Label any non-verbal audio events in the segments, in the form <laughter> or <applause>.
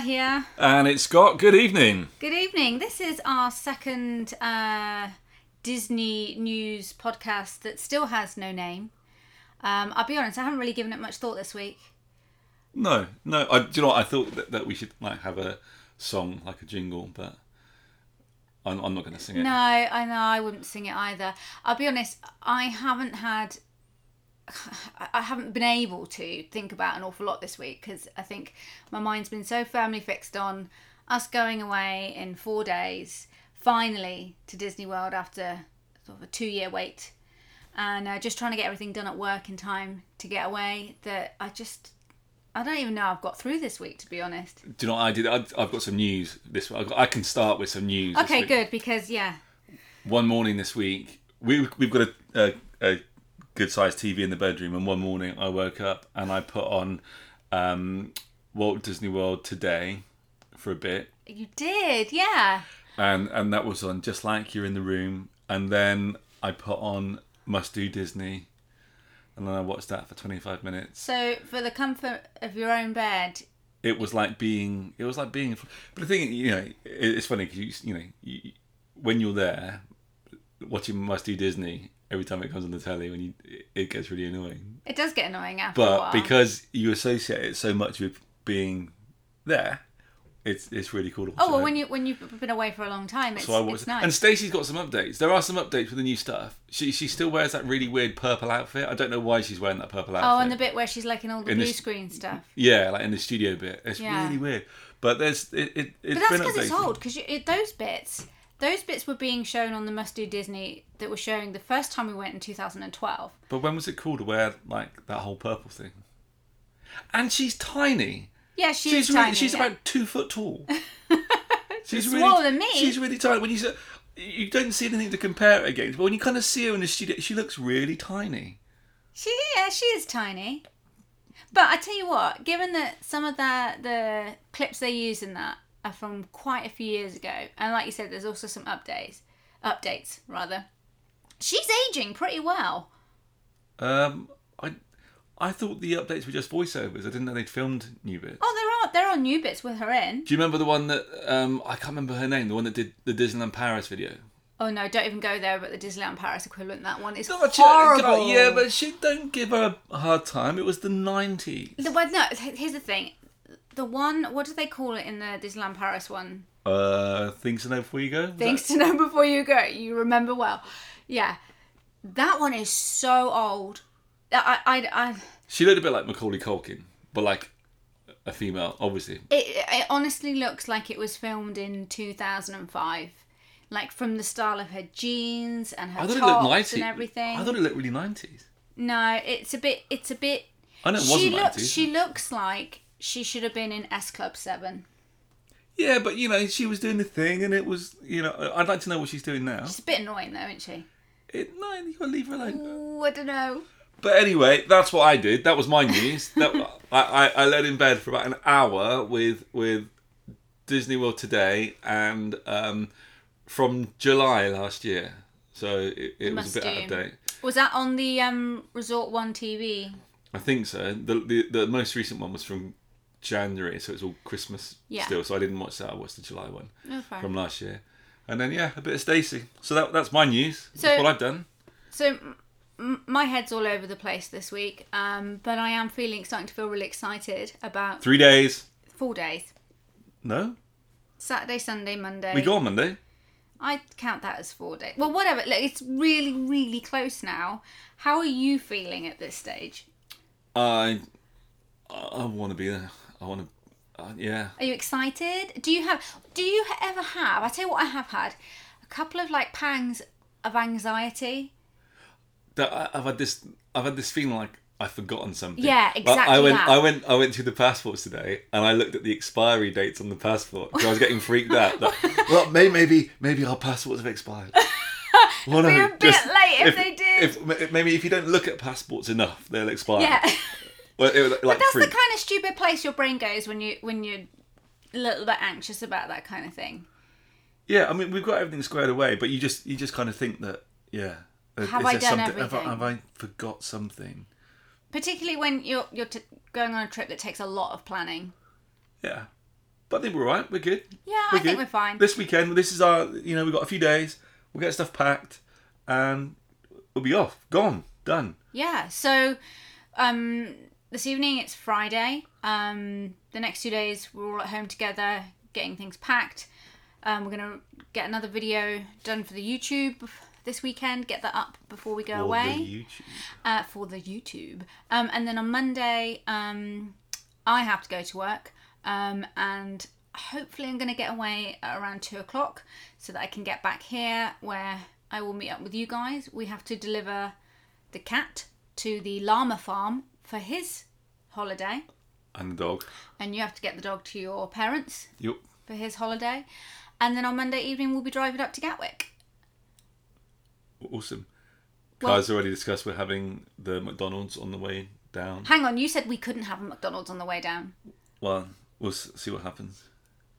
here. And it's Scott. Good evening. Good evening. This is our second uh, Disney news podcast that still has no name. Um, I'll be honest, I haven't really given it much thought this week. No, no. I, do you know what? I thought that, that we should like have a song, like a jingle, but I'm, I'm not going to sing it. No, I know I wouldn't sing it either. I'll be honest, I haven't had, I haven't been able to think about an awful lot this week because I think my mind's been so firmly fixed on us going away in four days, finally to Disney World after sort of a two-year wait, and uh, just trying to get everything done at work in time to get away. That I just. I don't even know I've got through this week, to be honest. Do you know what I did? I've got some news this week. I can start with some news. Okay, good because yeah, One morning this week, we, we've got a, a, a good sized TV in the bedroom, and one morning I woke up and I put on um, Walt Disney World today for a bit. you did, yeah. and and that was on just like you're in the room and then i put on must do disney and then i watched that for 25 minutes So, for the comfort of your own bed, it was like being it was like being but the thing you know it's funny because you, you know you, when you're there watching must do disney every time it comes on the telly when you it gets really annoying it does get annoying after a but because you associate it so much with being there it's it's really cool oh well, it. when you when you've been away for a long time, it's, So I it's nice. And Stacey's got some updates. There are some updates with the new stuff. She she still wears that really weird purple outfit. I don't know why she's wearing that purple outfit. oh, and the bit where she's like in all the In blue this- screen stuff. yeah, like in the studio bit. It's Yeah. really weird. But there's it. it it's But that's because it's old. Because those bits, those bits were being shown on the Must Do Disney that were showing the first time we went in 2012. But when was it cool to wear like that whole purple thing? And she's tiny. Yeah, she she's really, tiny. she's yeah. about two foot tall. <laughs> she's smaller than me. She's really tiny. When you say, you don't see anything to compare it against, but when you kind of see her in the studio, she looks really tiny. She yeah, she is tiny. But I tell you what, given that some of the the clips they use in that are from quite a few years ago, and like you said, there's also some updates, updates rather. She's aging pretty well. Um, I I thought the updates were just voiceovers. I didn't know they'd filmed new bits. Oh, there are there are new bits with her in. Do you remember the one that um I can't remember her name, the one that did the Disneyland Paris video? Oh no, don't even go there. But the Disneyland Paris equivalent, that one is God, horrible. Yeah, but she don't give her a hard time. It was the nineties. the, well, no. Here's the thing. The one, what do they call it in the Disneyland Paris one? Uh, things to know before you go. Was Things that- to know before you go. You remember well. Yeah, that one is so old. I, I, I She looked a bit like Macaulay Culkin, but like a female, obviously. it, it honestly looks like it was filmed in 2005, like from the style of her jeans and her I thought it tops looked nineties and everything. I thought it looked really nineties. No, it's a bit. It's a bit. I know it she wasn't looks. nineties. She looks like she should have been in S Club Seven. Yeah, but you know, she was doing the thing, and it was, you know, I'd like to know what she's doing now. She's a bit annoying though, isn't she? It, no, you gotta leave her alone. Ooh, I don't know. But anyway, that's what I did. That was my news. that <laughs> I, I, I lay in bed for about an hour with with Disney World today and um, from July last year. So it, it was a bit out of date. Was that on the um, Resort One TV? I think so. The, the the most recent one was from January, so it's all Christmas Yeah. still. So I didn't watch that. I watched the July one fair. from last year. And then yeah, a bit of Stacey. So that that's my news. So- that's what I've done. So m- my head's all over the place this week, um, but I am feeling starting to feel really excited about Three days. four days: No, Saturday, Sunday, Monday. we go on Monday. I count that as four days. Well, whatever. Look, it's really, really close now. How are you feeling at this stage? I I want to be there. I want to. Uh, yeah. Are you excited? Do you have? Do you ever have? I tell you what, I have had a couple of like pangs of anxiety. That I, I've had this. I've had this feeling like I've forgotten something. Yeah, I- I, went. that. I went. I went to the passports today, and I looked at the expiry dates on the passport. So I was getting freaked out. That, <laughs> <laughs> well, maybe, maybe, maybe our passports have expired. <laughs> Well, Be a bit late if they did. If maybe if you don't look at passports enough, they'll expire. Yeah, Well, it, was like that's freak. the kind of stupid place your brain goes when you when you're a little bit anxious about that kind of thing. Yeah, I mean we've got everything squared away, but you just you just kind of think that yeah. uh, Have I done something- Have I, everything? have I forgot something? Particularly when you're you're t- going on a trip that takes a lot of planning. Yeah. but I think we're all right. We're good. Yeah, I think we're fine. This weekend, this is our, you know, we've got a few days. We'll get stuff packed, and we'll be off, gone, done. Yeah. So, um, this evening it's Friday. Um, the next two days we're all at home together, getting things packed. Um, we're gonna get another video done for the YouTube this weekend. Get that up before we go Or away. the uh, for the YouTube. Um, and then on Monday, um, I have to go to work, um, and hopefully I'm going to get away at around two o'clock so that I can get back here where I will meet up with you guys. We have to deliver the cat to the llama farm for his holiday, And the dog. and you have to get the dog to your parents Yep. for his holiday. And then on Monday evening, we'll be driving up to Gatwick. Awesome. Well- Guys already discussed we're having the McDonald's on the way down. Hang on, you said we couldn't have a McDonald's on the way down. Well, we'll see what happens.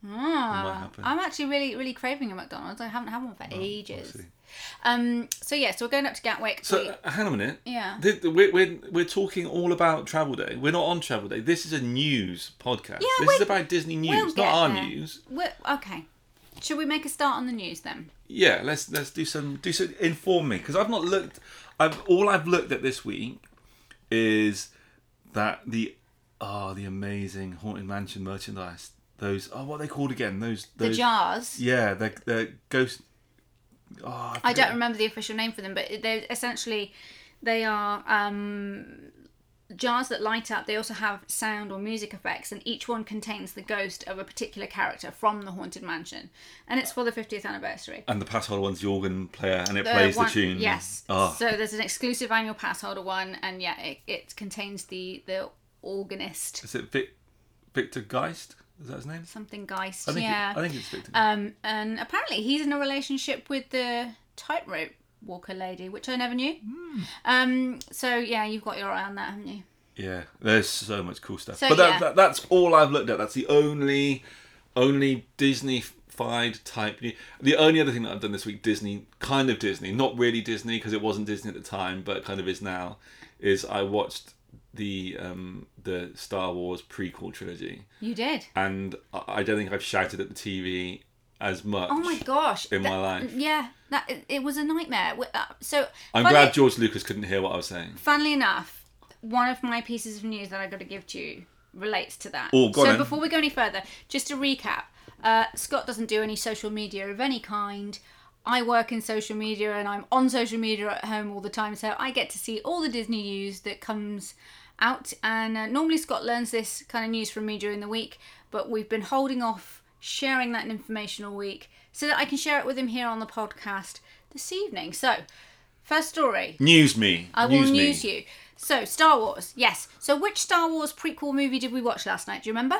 Ah, happen. I'm actually really, really craving a McDonald's. I haven't had one for We'll ages. see. Um, so yeah, so we're going up to Gatwick. So We- uh, hang on a minute. yeah. We're, we're, we're talking all about Travel Day. We're not on Travel Day. This is a news podcast. Yeah, this is about Disney news, we'll not our there. news. We're, okay. Should we make a start on the news then? Yeah, let's let's do some do some inform me because I've not looked. I've all I've looked at this week is that the oh the amazing haunted mansion merchandise. Those oh what are they called again? Those The jars. yeah the the ghost. Oh, I forget- don't remember the official name for them, but they're essentially they are um, jars that light up. They also have sound or music effects, and each one contains the ghost of a particular character from the haunted mansion, and it's for the 50th anniversary. And the pass holder one's the organ player, and it The plays one- the tune. Yes. Oh, So there's an exclusive annual pass holder one, and yeah, it, it contains the the organist is it Vic, Victor Geist? Is that his name? something Geist. I think. yeah. It, I think it's Victor. um, and apparently he's in a relationship with the tightrope walker lady, which I never knew. Hmm. Um, so yeah, you've got your eye on that, haven't you? Yeah, there's so much cool stuff. So, but that, yeah. that, that's all I've looked at. That's the only, only Disney-fied type. The only other thing that I've done this week, Disney, kind of Disney, not really Disney because it wasn't Disney at the time, but kind of is now. Is I watched the um, the Star Wars prequel trilogy, You did. and I I don't think I've shouted at the TV as much. Oh my gosh. In my That- life. Yeah, that it, it was a nightmare. Uh, So I'm glad George Lucas couldn't hear what I was saying. Funnily enough, one of my pieces of news that I got to give to you relates to that. Oh, on so then. before we go any further, just to recap, uh, Scott doesn't do any social media of any kind. I work in social media and I'm on social media at home all the time, so I get to see all the Disney news that comes out. And uh, normally Scott learns this kind of news from me during the week, but we've been holding off sharing that information all week so that I can share it with him here on the podcast this evening. So, first story. News me. I will news news you. So, Star Wars, yes. So, which Star Wars prequel movie did we watch last night? Do you remember?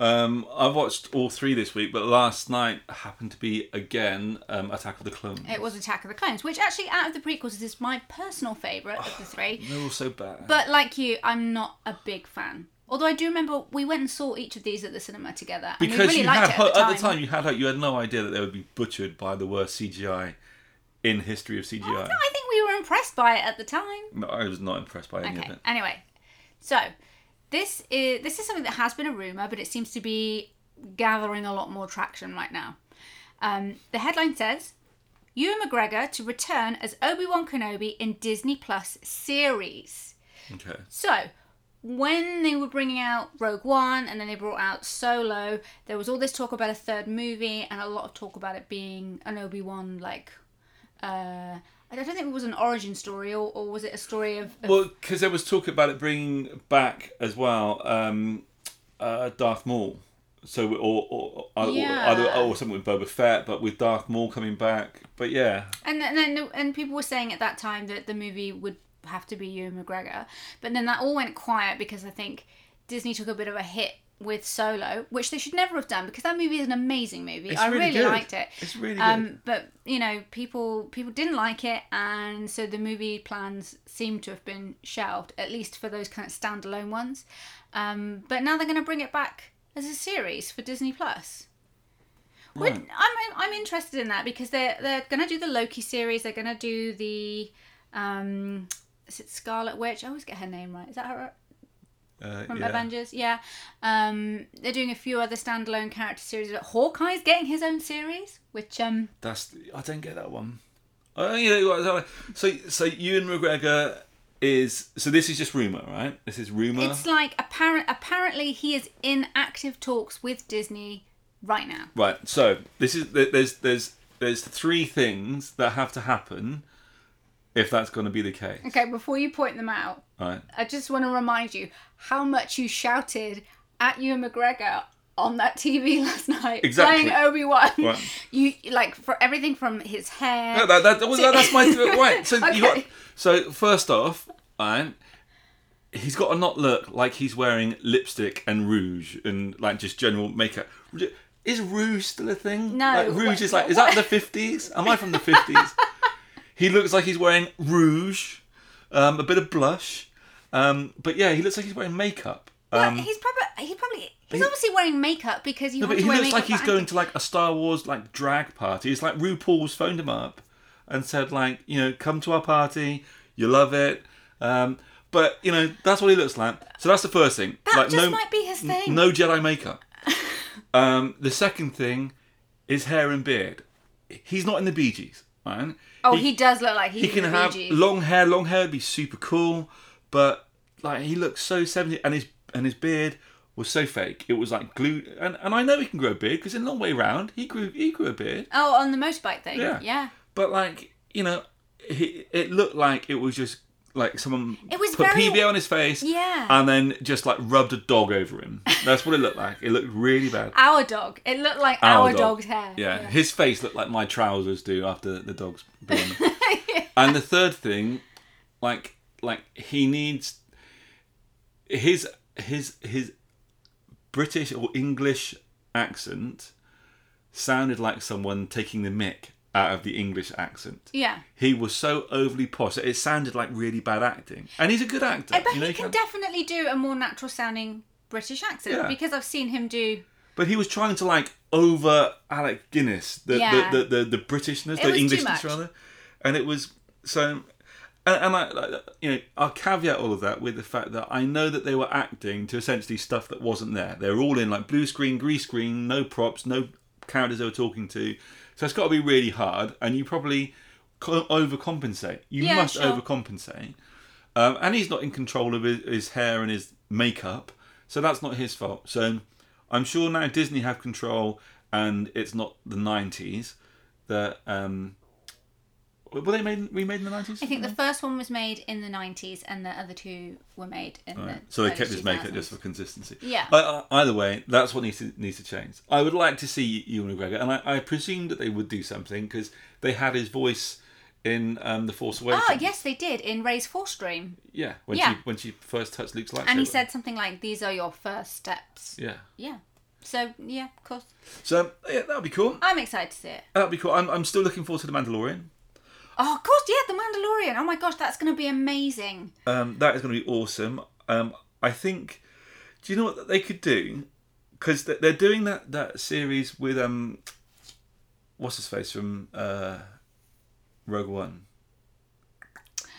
Um, I've watched all three this week, but last night happened to be again um, Attack of the Clones. It was Attack of the Clones, which actually, out of the prequels, is my personal favourite of the <sighs> three. They're all so bad. But like you, I'm not a big fan. Although I do remember we went and saw each of these at the cinema together, and we because really you liked had it ho- at the time. you had. You had no idea that they would be butchered by the worst CGI in history of CGI. I think we were impressed by it at the time. No, I was not impressed by any Okay. of it. Anyway, so this is this is something that has been a rumor, but it seems to be gathering a lot more traction right now. Um, the headline says Ewan McGregor to return as Obi Wan Kenobi in Disney Plus series. Okay. So, when they were bringing out Rogue One and then they brought out Solo, there was all this talk about a third movie and a lot of talk about it being an Obi Wan like. Uh, I don't think it was an origin story, or, or was it a story of, of Well, because there was talk about it bringing back as well um, uh, Darth Maul. So, or, or, or, Yeah. either, or something with Boba Fett, but with Darth Maul coming back. But yeah, And and then and people were saying at that time that the movie would have to be Ewan McGregor, but then that all went quiet because I think Disney took a bit of a hit with Solo, which they should never have done because that movie is an amazing movie. It's I really really liked it. It's really um, good. But you know, people people didn't like it, and so the movie plans seem to have been shelved, at least for those kind of standalone ones. Um, but now they're going to bring it back as a series for Disney Plus. Right. I'm I'm interested in that because they're they're gonna do the Loki series. They're gonna do the um, is it Scarlet Witch? I always get her name right. Is that her? Uh, from yeah. Avengers. Yeah, um, they're doing a few other standalone character series. But Hawkeye's getting his own series, which um, That's I don't get that one. Oh, you know, so so Ewan McGregor is so this is just rumor, right? This is rumor. it's like apparent. Apparently, he is in active talks with Disney right now. Right. So this is there's there's there's three things that have to happen if that's going to be the case. Okay, before you point them out, Right. I just want to remind you how much you shouted at Ewan McGregor on that TV <laughs> last night Exactly. playing Obi Wan. Right. <laughs> You like for everything from his hair. No, that, that, that that's my <laughs> right. So you got so first off, right, he's got to not look like he's wearing lipstick and rouge and like just general makeup. Is rouge still a thing? No, like, rouge what- is like is that the fifties? Am I from the fifties? He looks like he's wearing rouge, um, a bit of blush, um, but yeah, he looks like he's wearing makeup. Well, Um, he's probably he probably he's he- obviously wearing makeup because you no, but he looks like he's going to like a Star Wars like drag party. It's like RuPaul's phoned him up and said like, you know, come to our party. You love it. Um, but you know that's what he looks like. So that's the first thing. That like just no, might be his thing. no Jedi makeup. <laughs> um, the second thing is hair and beard. He's not in the Bee Gees, right? oh, he, does look like he's he can have long hair. Long hair would be super cool, but like he looks so seventy, and his and his beard was so fake. It was like glued, and, and I know he can grow a beard because in Long Way Round he grew he grew a beard, Oh, on the motorbike thing. Yeah. yeah. but like you know, he, it looked like it was just like someone It was put very- PBO on his face, Yeah. and then just like rubbed a dog over him. That's what it looked like. It looked really bad. <laughs> Our dog. It looked like Our our, dog. dog's hair. Yeah, his face looked like my trousers do after the dog's <laughs> born. And the third thing, like like he needs his his his British or English accent sounded like someone taking the mick out of the English accent. Yeah. He was so overly posh. It sounded like really bad acting. And he's a good actor. I bet you know, he he can can- definitely do a more natural sounding British accent Yeah. because I've seen him do. But he was trying to like over Alec Guinness, the Yeah. the, the, the, the Britishness, It the Englishness rather, and it was so. And, and I, like, you know, I'll caveat all of that with the fact that I know that they were acting to essentially stuff that wasn't there. They were all in like blue screen, green screen, no props, no characters they were talking to. So it's got to be really hard, and you probably co- overcompensate. You Yeah, must sure. overcompensate. Um, and he's not in control of his, his hair and his makeup, so that's not his fault. So I'm sure now Disney have control, and it's not the '90s that um, were they made remade in the '90s? I think the first one was made in the 90s and the other two were made in the. So they kept his makeup just for consistency. Yeah. But either way, that's what needs to needs to change. I would like to see Ewan McGregor, and I, I presume that they would do something because they had his voice in um, the Force Awakens. Oh, yes, they did in Rey's Force Dream. Yeah, when Yeah. she when she first touched Luke's lightsaber. And he said something like, These are your first steps. Yeah. Yeah. So, yeah, of course. So yeah, that'll be cool. I'm excited to see it. That'd be cool. I'm, I'm still looking forward to the Mandalorian. Oh, of course, yeah, The Mandalorian. Oh my gosh, that's going to be amazing. Um, that is going to be awesome. Um, I think. Do you know what they could do? Because they're doing that that series with um, what's his face from uh, Rogue One.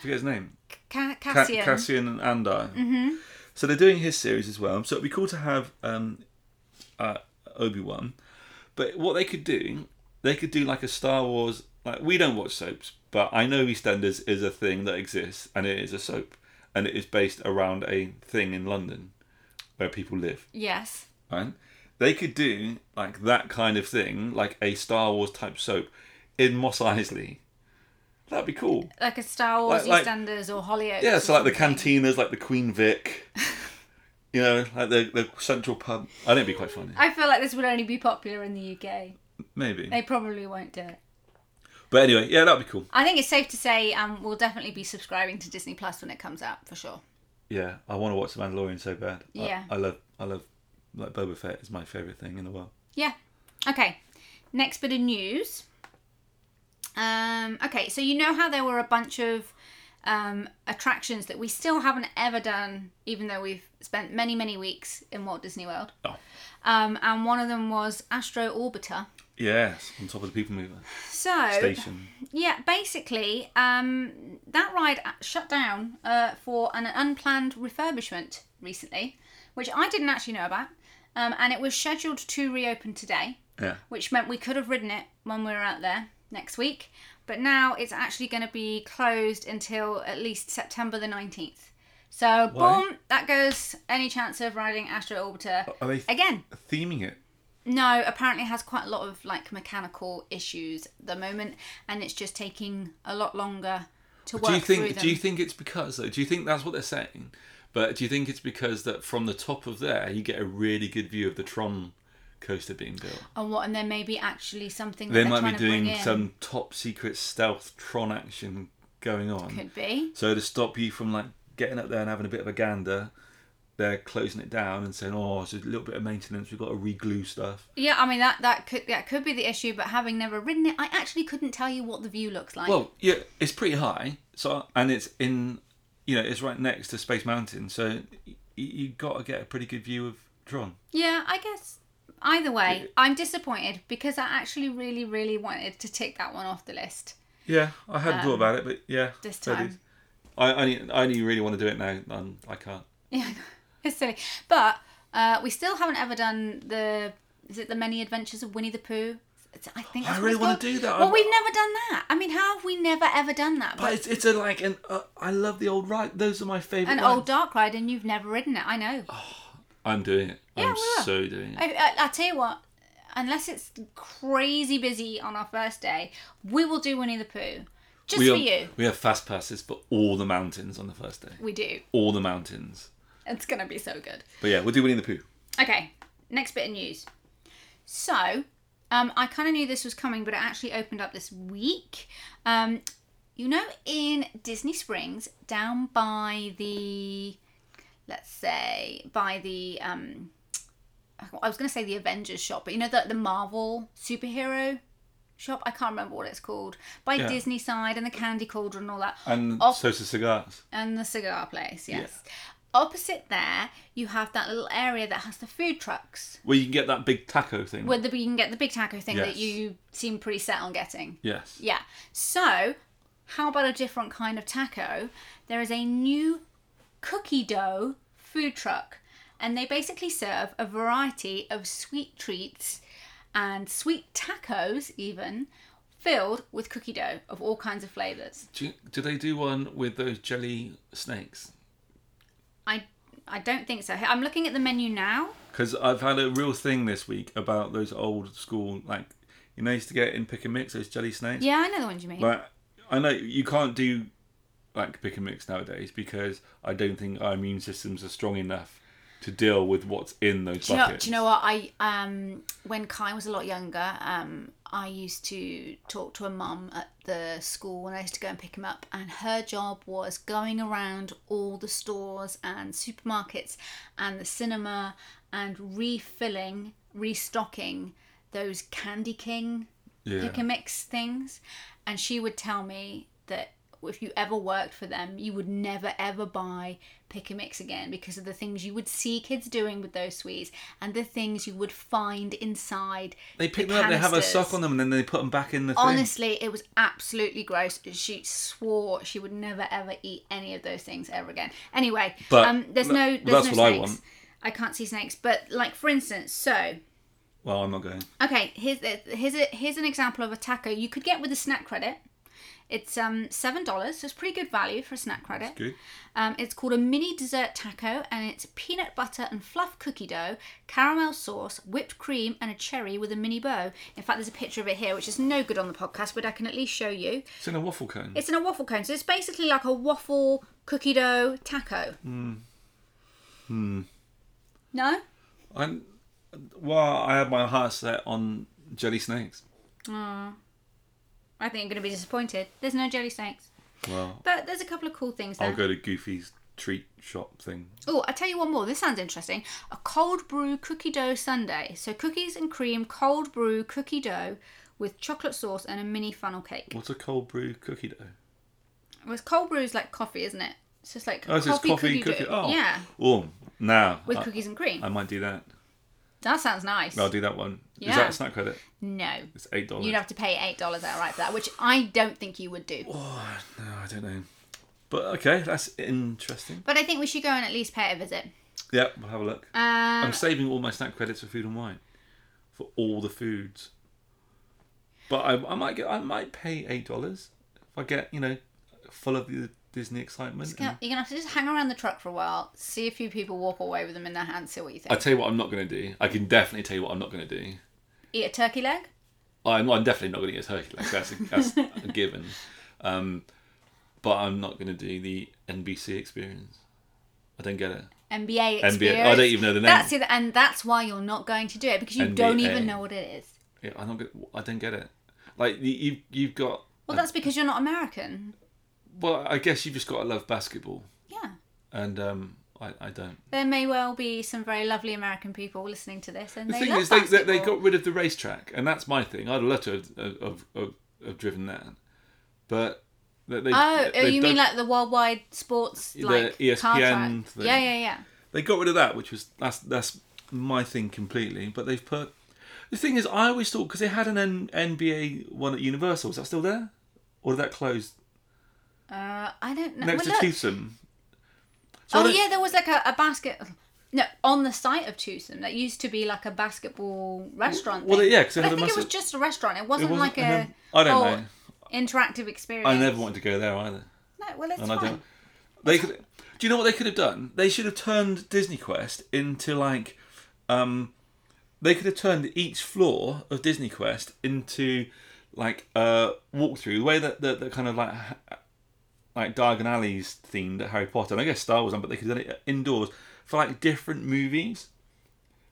Forget his name. Ca- Ca- Cassian. Cassian and Andor. Mm-hmm. So they're doing his series as well. So it'd be cool to have um, uh, Obi Wan. But what they could do, they could do like a Star Wars. Like we don't watch soaps, but I know EastEnders is a thing that exists, and it is a soap, and it is based around a thing in London where people live. Yes. Right? They could do like that kind of thing, like a Star Wars type soap in Mos Eisley. That'd be cool. Like a Star Wars Like- like- EastEnders or Hollyoaks. Yeah, or so like the cantinas, like the Queen Vic, you know, like the the central pub. I think it'd be quite funny. I feel like this would only be popular in the UK. Maybe. They probably won't do it. But anyway, yeah, that'd be cool. I think it's safe to say um, we'll definitely be subscribing to Disney Plus when it comes out for sure. Yeah, I want to watch The Mandalorian so bad. I- Yeah. I, love, I love, like Boba Fett is my favorite thing in the world. Yeah. Okay. Next bit of news. Um, okay, so you know how there were a bunch of um, attractions that we still haven't ever done, even though we've spent many, many weeks in Walt Disney World. Oh. Um, and one of them was Astro Orbiter. Yes, on top of the People Mover So station. yeah, basically, um, that ride shut down uh, for an unplanned refurbishment recently, which I didn't actually know about. Um, and it was scheduled to reopen today, Yeah. which meant we could have ridden it when we were out there next week. But now it's actually going to be closed until at least September the 19th. So, Why? boom, that goes any chance of riding Astro Orbiter Are they again. theming it? No, apparently it has quite a lot of like mechanical issues at the moment, and it's just taking a lot longer to work Do you through think? Do you think it's because? though? Do you think that's what they're saying? But do you think it's because that from the top of there you get a really good view of the Tron coaster being built? and what? And there may be actually something that They might be doing some top secret stealth Tron action going on. Could be. So to stop you from like getting up there and having a bit of a gander, they're closing it down and saying, "Oh, it's a little bit of maintenance. We've got to re-glue stuff." Yeah, I mean that that could that could be the issue. But having never ridden it, I actually couldn't tell you what the view looks like. Well, yeah, it's pretty high. So and it's in, you know, it's right next to Space Mountain. So y- you got to get a pretty good view of Tron. yeah, I guess. Either way, I'm disappointed because I actually really, really wanted to tick that one off the list Yeah, I hadn't thought about it, but yeah, Um, this time. I I only, I only really want to do it now. and I can't. <laughs> Yeah, <laughs> it's silly. But uh, we still haven't ever done the. Is it the Many Adventures of Winnie the Pooh? It's, I think. I really wanna do that. Well, I'm- we've never done that. I mean, how have we never ever done that? But But it's, it's a like an. Uh, I love the old ride. Those are my favorite. an rides. old dark ride, and you've never ridden it. I know. I'm doing it. Yeah, I'm we are. so doing it. I, I, I tell you what. Unless it's crazy busy on our first day, we will do Winnie the Pooh, just we for have, you. We have fast passes for all the mountains on the first day. We do. All the mountains. It's gonna be so good. But yeah, we'll do Winnie the Pooh. Okay, next bit of news. So, um, I kind of knew this was coming, but it actually opened up this week. Um, you know, in Disney Springs, down by the, let's say, by the, um, I was going to say the Avengers shop, but you know, the, the Marvel superhero shop? I can't remember what it's called. By Yeah. Disney side and the Candy Cauldron and all that. And Off- Sosa Cigars. and the cigar place, yes. Opposite there, you have that little area that has the food trucks. Where you can get that big taco thing. Where the, you can get the big taco thing that you seem pretty set on getting. yes. Yeah. So, how about a different kind of taco? There is a new cookie dough food truck, and they basically serve a variety of sweet treats and sweet tacos, even filled with cookie dough of all kinds of flavors. Do, do they do one with those jelly snakes? I don't think so. I'm looking at the menu now. Because I've had a real thing this week about those old school, like, you know, used to get in pick and mix, those jelly snakes. Yeah, I know the ones you mean. Like, I know you can't do, like, pick and mix nowadays because I don't think our immune systems are strong enough to deal with what's in those Do you, know, buckets. do you know what I um when Kai was a lot younger um I used to talk to a mum at the school when I used to go and pick him up and her job was going around all the stores and supermarkets and the cinema and refilling restocking those Candy King Yeah. pick and mix things and she would tell me that if you ever worked for them you would never ever buy pick and mix again because of the things you would see kids doing with those sweets and the things you would find inside They pick the them up, they have a sock on them, and then they put them back in the thing. honestly it was absolutely gross she swore she would never ever eat any of those things ever again anyway But um there's no there's that's no what I snakes want. I can't see snakes but like for instance so Well, I'm not going. Okay, here's here's a, here's an example of a taco you could get with a snack credit. It's um seven dollars, so it's pretty good value for a snack credit. Good. Um, it's called a mini dessert taco, and it's peanut butter and fluff cookie dough, caramel sauce, whipped cream, and a cherry with a mini bow. In fact, there's a picture of it here, which is no good on the podcast, but I can at least show you. It's in a waffle cone. It's in a waffle cone, so it's basically like a waffle cookie dough taco. Hmm. Hmm. No. I'm, well, I had my heart set on jelly snakes. I think I'm going to be disappointed. There's no jelly snakes, Well, but there's a couple of cool things there. I'll go to Goofy's treat shop thing. Oh, I tell you one more. This sounds interesting. A cold brew cookie dough sundae. So cookies and cream, cold brew cookie dough with chocolate sauce and a mini funnel cake. What's a cold brew cookie dough? Well, cold brew is like coffee, isn't it? It's just like Oh, it's just coffee, coffee cookie, cookie. dough. Oh, Yeah, Oh, now with I, cookies and cream. I might do that. that sounds nice. I'll do that one. Is that a snack credit? no, It's eight dollars. you'd have to pay eight dollars outright for that, which I don't think you would do. Oh, no, I don't know. But okay, that's interesting. But I think we should go and at least pay it a visit. Yeah, we'll have a look. Um, I'm saving all my snack credits for food and wine, for all the foods. But I, I might get, I might pay eight dollars if I get, you know, full of the Disney excitement. you're gonna have to just hang around the truck for a while, see a few people walk away with them in their hands, see what you think. I tell you what, I'm not going to do. I can definitely tell you what I'm not going to do. Eat a turkey leg? I'm, I'm definitely not going to eat a turkey leg. That's a, that's <laughs> a given. Um, but I'm not going to do the NBC experience. I don't get it. NBA NBA. experience. I don't even know the name. That's it, and that's why you're not going to do it because you don't even know what it is. Yeah, I'm not. Gonna, I don't get it. Like you, you you've got. Well, that's because you're not American. Well, I guess you've just got to love basketball, Yeah. and um, I, I don't. There may well be some very lovely American people listening to this, and The they thing love is, they, they they got rid of the racetrack, and that's my thing. I'd love to have, have, have, have driven that, but they, they, Oh, they you mean like the worldwide sports The like car ESPN thing. Yeah, yeah, yeah. they got rid of that, which was that's that's my thing completely. But they've put the thing is, I always thought because they had an N, NBA one at Universal, is that still there, or did that close Uh, I don't know. next well, to look. Oh yeah, there was like a, a basket. No, on the site of Toothsome, that used to be like a basketball restaurant. well, thing. yeah, 'cause they But I think it was just a restaurant. It wasn't, wasn't- like a I don't know. interactive experience. I never wanted to go there either. No, well, it's and fine. I don't. They could. Do you know what they could have done? They should have turned Disney Quest into like, um, they could have turned each floor of Disney Quest into like a walkthrough. The way that that, that kind of like like Diagon Alleys themed at Harry Potter. And I guess Star Wars, on, but they could have done it indoors for like different movies.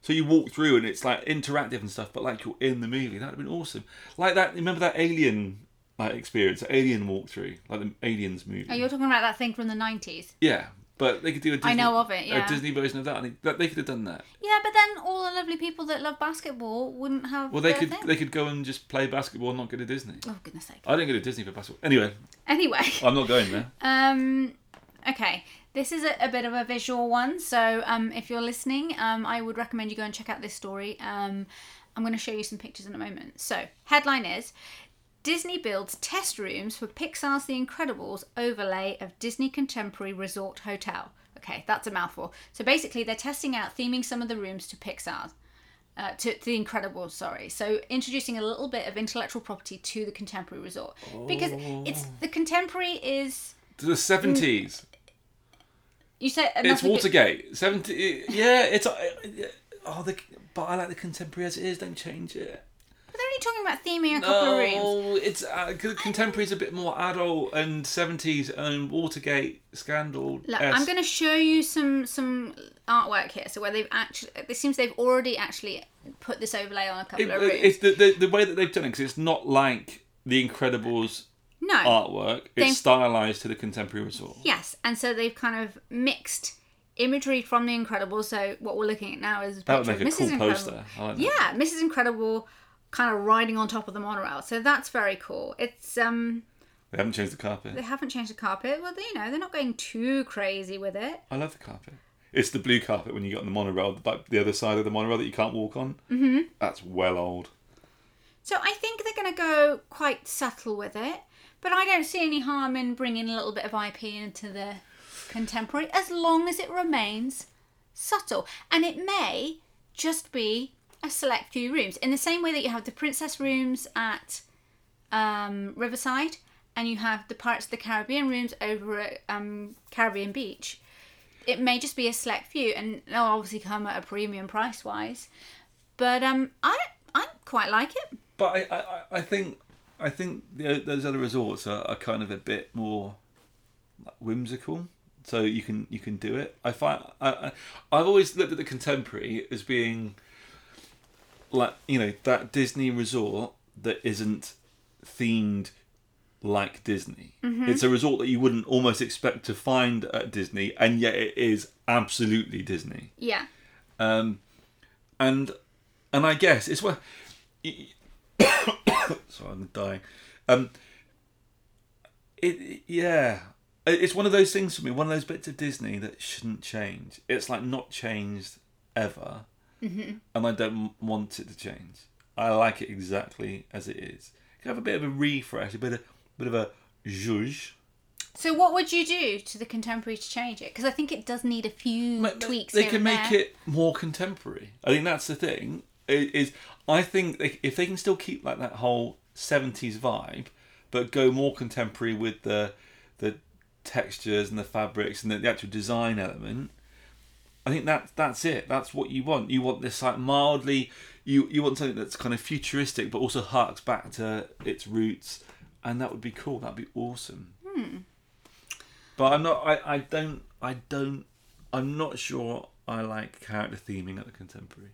So you walk through and it's like interactive and stuff, but like you're in the movie. That'd have been awesome. Like that. Remember that Alien like experience, Alien walkthrough, like the Aliens movie. Oh, you're talking about that thing from the nineties. Yeah, but they could do a Disney, I know of it, yeah. a Disney version of that. And they, they could have done that. Yeah, but then all the lovely people that love basketball wouldn't have. Well, they their could thing. they could go and just play basketball and not go to Disney. Oh goodness sake. I don't go to Disney for basketball. Anyway, Anyway. <laughs> I'm not going there. Um, okay, this is a, a bit of a visual one. So, um, if you're listening, um, I would recommend you go and check out this story. Um, I'm going to show you some pictures in a moment. So, headline is Disney builds test rooms for Pixar's The Incredibles overlay of Disney Contemporary Resort Hotel. Okay, that's a mouthful. So, basically, they're testing out theming some of the rooms to Pixar's. Uh, to, to the Incredibles, sorry. So introducing a little bit of intellectual property to the contemporary resort because it's the contemporary is the seventies. you said It's a good- Watergate. Seventy. Yeah, it's. uh, Oh, the, but I like the contemporary as it is. Don't change it. Talking about theming a couple of rooms. No, it's uh, contemporary's a bit more adult and seventies and Watergate scandal. Look, I'm going to show you some some artwork here. So where they've actually, it seems they've already actually put this overlay on a couple of rooms. it's the, the the way that they've done it because it's not like the Incredibles no, artwork. It's They- stylized to the contemporary resort. yes, and so they've kind of mixed imagery from The Incredibles. So what we're looking at now is a That would picture make of a Mrs. cool Incredible. poster. I like that. Yeah, Mrs. Incredible, kind of riding on top of the monorail. So that's very cool. It's um, They haven't changed the carpet. they haven't changed the carpet. Well, you know, they're not going too crazy with it. I love the carpet. It's the blue carpet when you get on the monorail, the, back- the other side of the monorail that you can't walk on. Mm-hmm. That's well old. So I think they're going to go quite subtle with it, but I don't see any harm in bringing a little bit of IP into the contemporary as long as it remains subtle. And it may just be a select few rooms, in the same way that you have the princess rooms at um, Riverside and you have the Pirates of the Caribbean rooms over at um, Caribbean Beach. It may just be a select few, and they'll obviously come at a premium price wise. But um, I I quite like it. But I, I, I- think I think the, those other resorts are, are kind of a bit more whimsical. So you can you can do it. I find I, I I've always looked at the contemporary as being like you know that Disney resort that isn't themed like Disney. It's a resort that you wouldn't almost expect to find at Disney, and yet it is absolutely Disney Yeah. um, and and I guess it's what. <coughs> Sorry, I'm dying. Um, it yeah, it's one of those things for me. One of those bits of Disney that shouldn't change. It's like not changed ever, Mm-hmm. and I don't want it to change. I like it exactly as it is. You have a bit of a refresh, a bit of bit of a zhuzh, So what would you do to the contemporary to change it? Because I think it does need a few Ma- tweaks. They can make it more contemporary. I think that's the thing. i- Is I think they, if they can still keep like that whole seventies vibe, but go more contemporary with the the textures and the fabrics and the, the actual design element. I think that that's it. That's what you want. You want this like mildly. You you want something that's kind of futuristic, but also harks back to its roots, and that would be cool. That'd be awesome. Hmm. But I'm not. I, I don't. I don't. I'm not sure. I like character theming at the contemporary.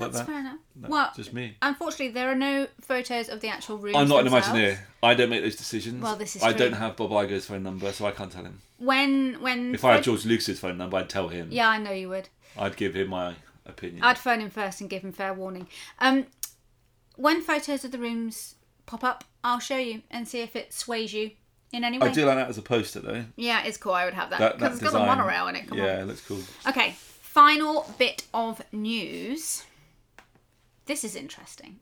But That's that, fair enough. Well, just me. Unfortunately, there are no photos of the actual rooms. I'm not an. Imagineer. I don't make those decisions. Well, this is I true. don't have Bob Iger's phone number, so I can't tell him. When when If I had George Lucas's phone number, I'd tell him. yeah, I know you would. I'd give him my opinion. I'd phone him first and give him fair warning. Um, when photos of the rooms pop up, I'll show you and see if it sways you in any way. I do like that as a poster, though. Yeah, it's cool. I would have that That, because that it's got the design. monorail in it. Come yeah, on. it looks cool. Okay, final bit of news. This is interesting.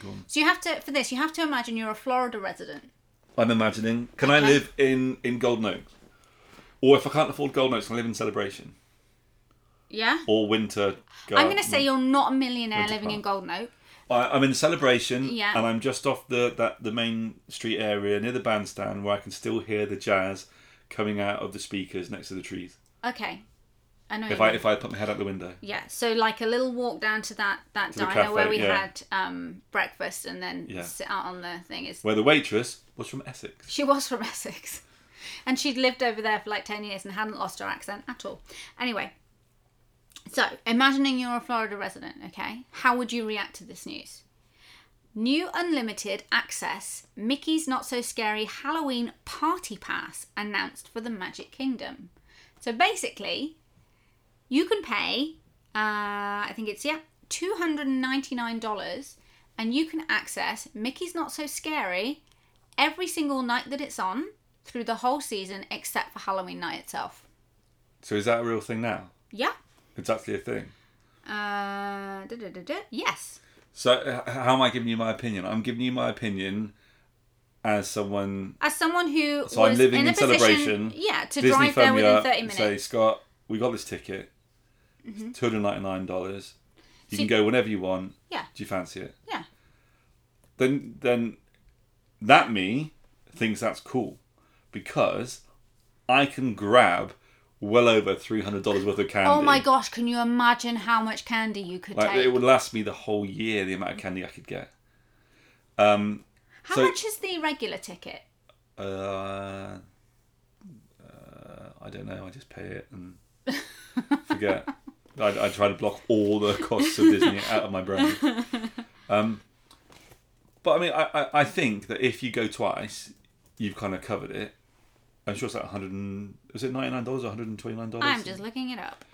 Go on. So you have to for this you have to imagine you're a Florida resident. I'm imagining. Can I Okay. live in in Golden Oaks? Or if I can't afford Golden Oaks, can I live in Celebration? Yeah. Or Winter? I'm going to say you're not a millionaire Winter living in. Golden Oak. I, I'm in Celebration, Yeah. and I'm just off the that the main street area near the bandstand where I can still hear the jazz coming out of the speakers next to the trees. Okay. If I if I put my head out the window, Yeah, so like a little walk down to that that the diner cafe, where we yeah. had um, breakfast and then Yeah. sit out on the thing is. where the waitress was from Essex. She was from Essex, <laughs> and she'd lived over there for like ten years and hadn't lost her accent at all. Anyway, so imagining you're a Florida resident, okay, how would you react to this news? New unlimited access Mickey's Not So Scary Halloween Party Pass announced for the Magic Kingdom. So basically, you can pay, uh, I think it's, yeah, $299 and you can access Mickey's Not So Scary every single night that it's on through the whole season except for Halloween night itself. So is that a real thing now? Yeah. It's actually a thing. Uh, da, da, da. Yes. So how am I giving you my opinion? I'm giving you my opinion as someone. As someone who So I'm living in in position, Celebration. yeah, to Disney drive there within thirty minutes. say Scott, we got this ticket. Mm-hmm. Two hundred ninety nine dollars. You So- can go whenever you want. Yeah. Do you fancy it? Yeah. Then then that me thinks that's cool because I can grab well over three hundred dollars worth of <laughs> candy. Oh my gosh! Can you imagine how much candy you could Like take? it would last me the whole year. The amount of candy I could get. Um. How so- much is the regular ticket? Uh, uh, I don't know. I just pay it and <laughs> forget. I, I try to block all the costs of Disney <laughs> out of my brain. Um, but I mean, I, I, I think that if you go twice, you've kind of covered it. I'm sure it's like 100 and, is it $99 or $129? I'm just looking it up.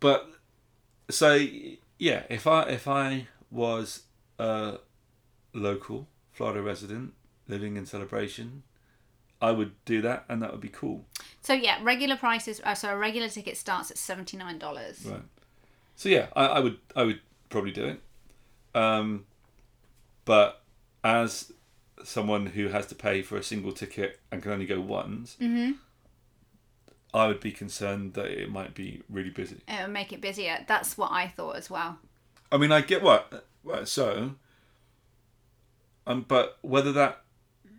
But so yeah, if I if I was a local Florida resident living in Celebration, I would do that, and that would be cool. So yeah, regular prices. Uh, so a regular ticket starts at seventy nine dollars. Right. So yeah, I, I would I would probably do it. Um, but as someone who has to pay for a single ticket and can only go once, Mm-hmm. I would be concerned that it might be really busy. It would make it busier. That's what I thought as well. I mean, I get what. Right, so, um, but whether that,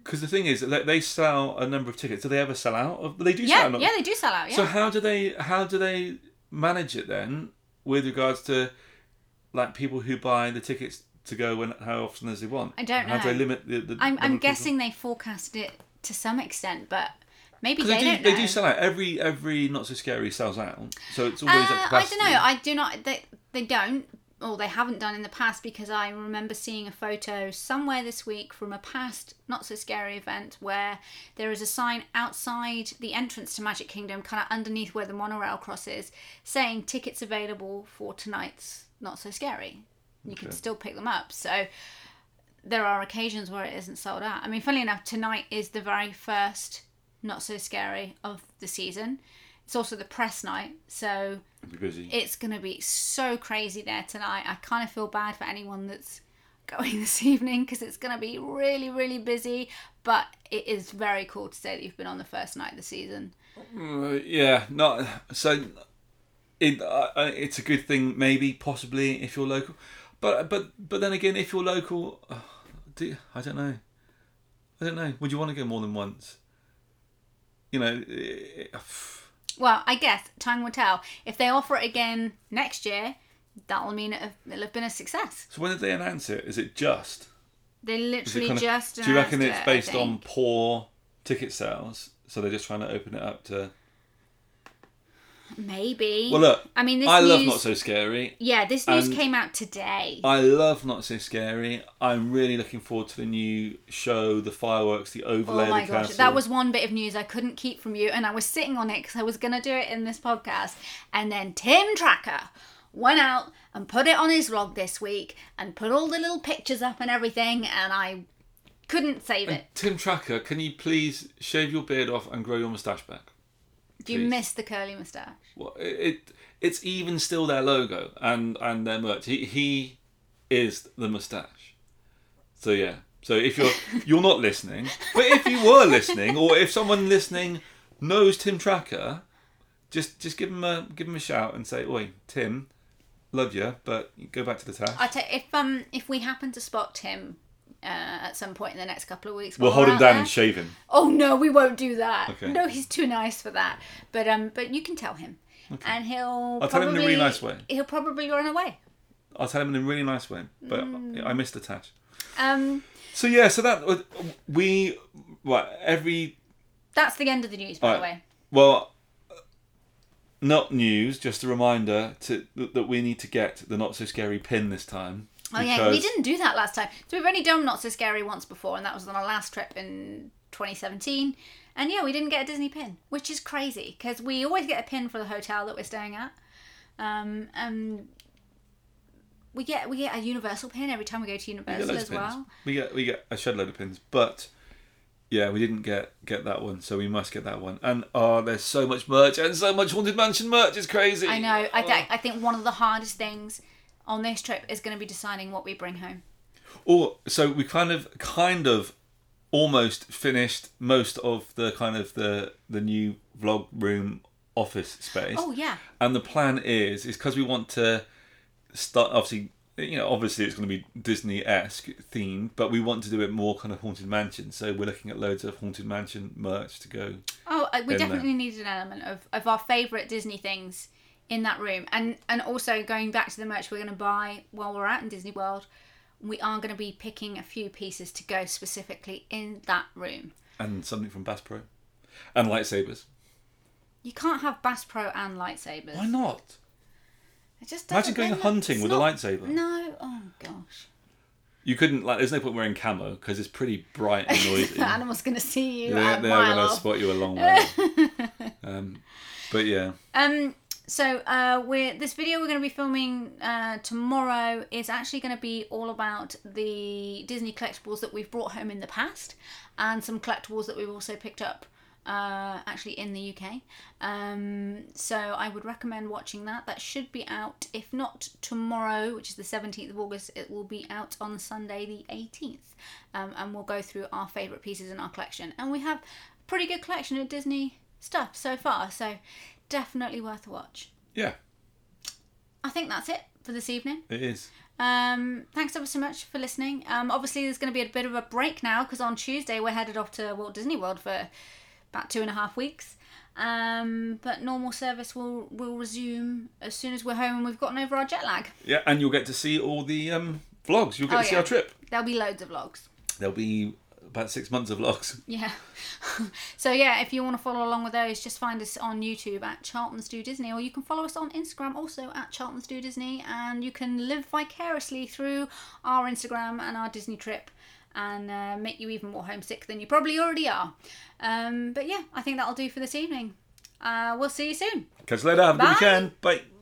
because the thing is, they, they sell a number of tickets. Do they ever sell out? They do Yeah, sell out. yeah, they do sell out. Yeah. So how do they how do they manage it then with regards to like people who buy the tickets to go when how often as they want? I don't know. How do they limit the? the I'm, I'm people? guessing they forecast it to some extent, but Maybe they, they, do don't they do sell out every every not so scary sells out. So it's always Uh, I don't know. I do not. They they don't, or they haven't done in the past because I remember seeing a photo somewhere this week from a past not so scary event where there is a sign outside the entrance to Magic Kingdom, kind of underneath where the monorail crosses, saying tickets available for tonight's not so scary. You can still pick them up. So there are occasions where it isn't sold out. I mean, funny enough, tonight is the very first not so scary of the season. It's also the press night, so busy. it's going to be so crazy there tonight. I kind of feel bad for anyone that's going <laughs> this evening because it's going to be really, really busy. but it is very cool to say that you've been on the first night of the season. Uh, yeah, not so. It uh, it's a good thing, maybe possibly if you're local, but but but then again, if you're local, uh, do I don't know. I don't know. Would you want to go more than once? You know. It, Well, I guess time will tell. If they offer it again next year, that'll mean it it'll have been a success. so when did they announce it? Is it just? They literally kind of- just. do you reckon it's it, based on poor ticket sales? So they're just trying to open it up to. Maybe. Well, look, I mean, this I love Not So Scary. Yeah, this news came out today. I love Not So Scary. I'm really looking forward to the new show, the fireworks, the oh overlay Oh my the gosh, castle. that was one bit of news I couldn't keep from you, and I was sitting on it because I was going to do it in this podcast. And then Tim Tracker went out and put it on his vlog this week and put all the little pictures up and everything, and I couldn't save it. Tim Tracker, can you please shave your beard off and grow your moustache back? Do you miss the curly moustache? It, it it's even still their logo and and their merch. He he is the moustache. So yeah. So if you're <laughs> you're not listening, but if you were listening, or if someone listening knows Tim Tracker, just just give him a give him a shout and say, "Oi, Tim, love you, but go back to the tash." I tell if um if we happen to spot Tim uh, at some point in the next couple of weeks, we'll hold him down there- and shave him. Oh no, we won't do that. Okay. No, he's too nice for that. But um, but you can tell him, and he'll. I'll tell him in a really probably- nice way. He'll probably run away. I'll tell him in a really nice way, but Mm. I missed the tash. Um, So yeah, so that we what every that's the end of the news, by the way. Well, not news, just a reminder to that we need to get the not so scary pin this time. Oh yeah, we didn't do that last time. So we've only done not so scary once before, and that was on our last trip in 2017. And yeah, we didn't get a Disney pin, which is crazy because we always get a pin for the hotel that we're staying at. Um, and we get we get a Universal pin every time we go to Universal as well. We get we get a shed load of pins, but yeah, we didn't get get that one, so we must get that one. And oh, there's so much merch and so much haunted mansion merch. It's crazy. I know. I Oh. think I think one of the hardest things on this trip is going to be deciding what we bring home. Or so we kind of kind of almost finished most of the kind of the the new vlog room office space. Oh yeah. And the plan is is because we want to start obviously you know obviously it's going to be Disney esque themed, but we want to do it more kind of haunted mansion. So we're looking at loads of haunted mansion merch to go. Oh, uh, we in there. definitely needed an element of, of our favourite Disney things in that room, and and also going back to the merch we're going to buy while we're out in Disney World. We are going to be picking a few pieces to go specifically in that room. And something from Bass Pro, and lightsabers. You can't have Bass Pro and lightsabers. Why not? It just Imagine going then hunting with not- a lightsaber. No, oh gosh, You couldn't like. There's no point wearing camo because it's pretty bright and <laughs> noisy. the animal's going to see you they're they're going to off. spot you a long <laughs> way. um, but yeah, Um, so uh, we're this video we're going to be filming uh, tomorrow is actually going to be all about the Disney collectibles that we've brought home in the past, and some collectibles that we've also picked up. Uh, actually in the UK. Um, so I would recommend watching that. That should be out, if not tomorrow, which is the 17th of August, it will be out on Sunday the 18th. Um, and we'll go through our favourite pieces in our collection. And we have a pretty good collection of Disney stuff so far, so definitely worth a watch. yeah, I think that's it for this evening. it is. Um, thanks ever so much for listening. Um, obviously, there's going to be a bit of a break now because on Tuesday we're headed off to Walt Disney World for about two and a half weeks. Um, but normal service will will resume as soon as we're home and we've gotten over our jet lag. Yeah, and you'll get to see all the um, vlogs. You'll get Oh, to see yeah. our trip. There'll be loads of vlogs. There'll be about six months of vlogs. <laughs> Yeah. <laughs> so yeah, if you want to follow along with those, just find us on YouTube at Charlton's Do Disney, or you can follow us on Instagram also at Charlton's Do Disney, and you can live vicariously through our Instagram and our Disney trip, and uh, make you even more homesick than you probably already are. Um, but yeah, I think that'll do for this evening. Uh, we'll see you soon. Catch you later. Have a Bye. good weekend. Bye.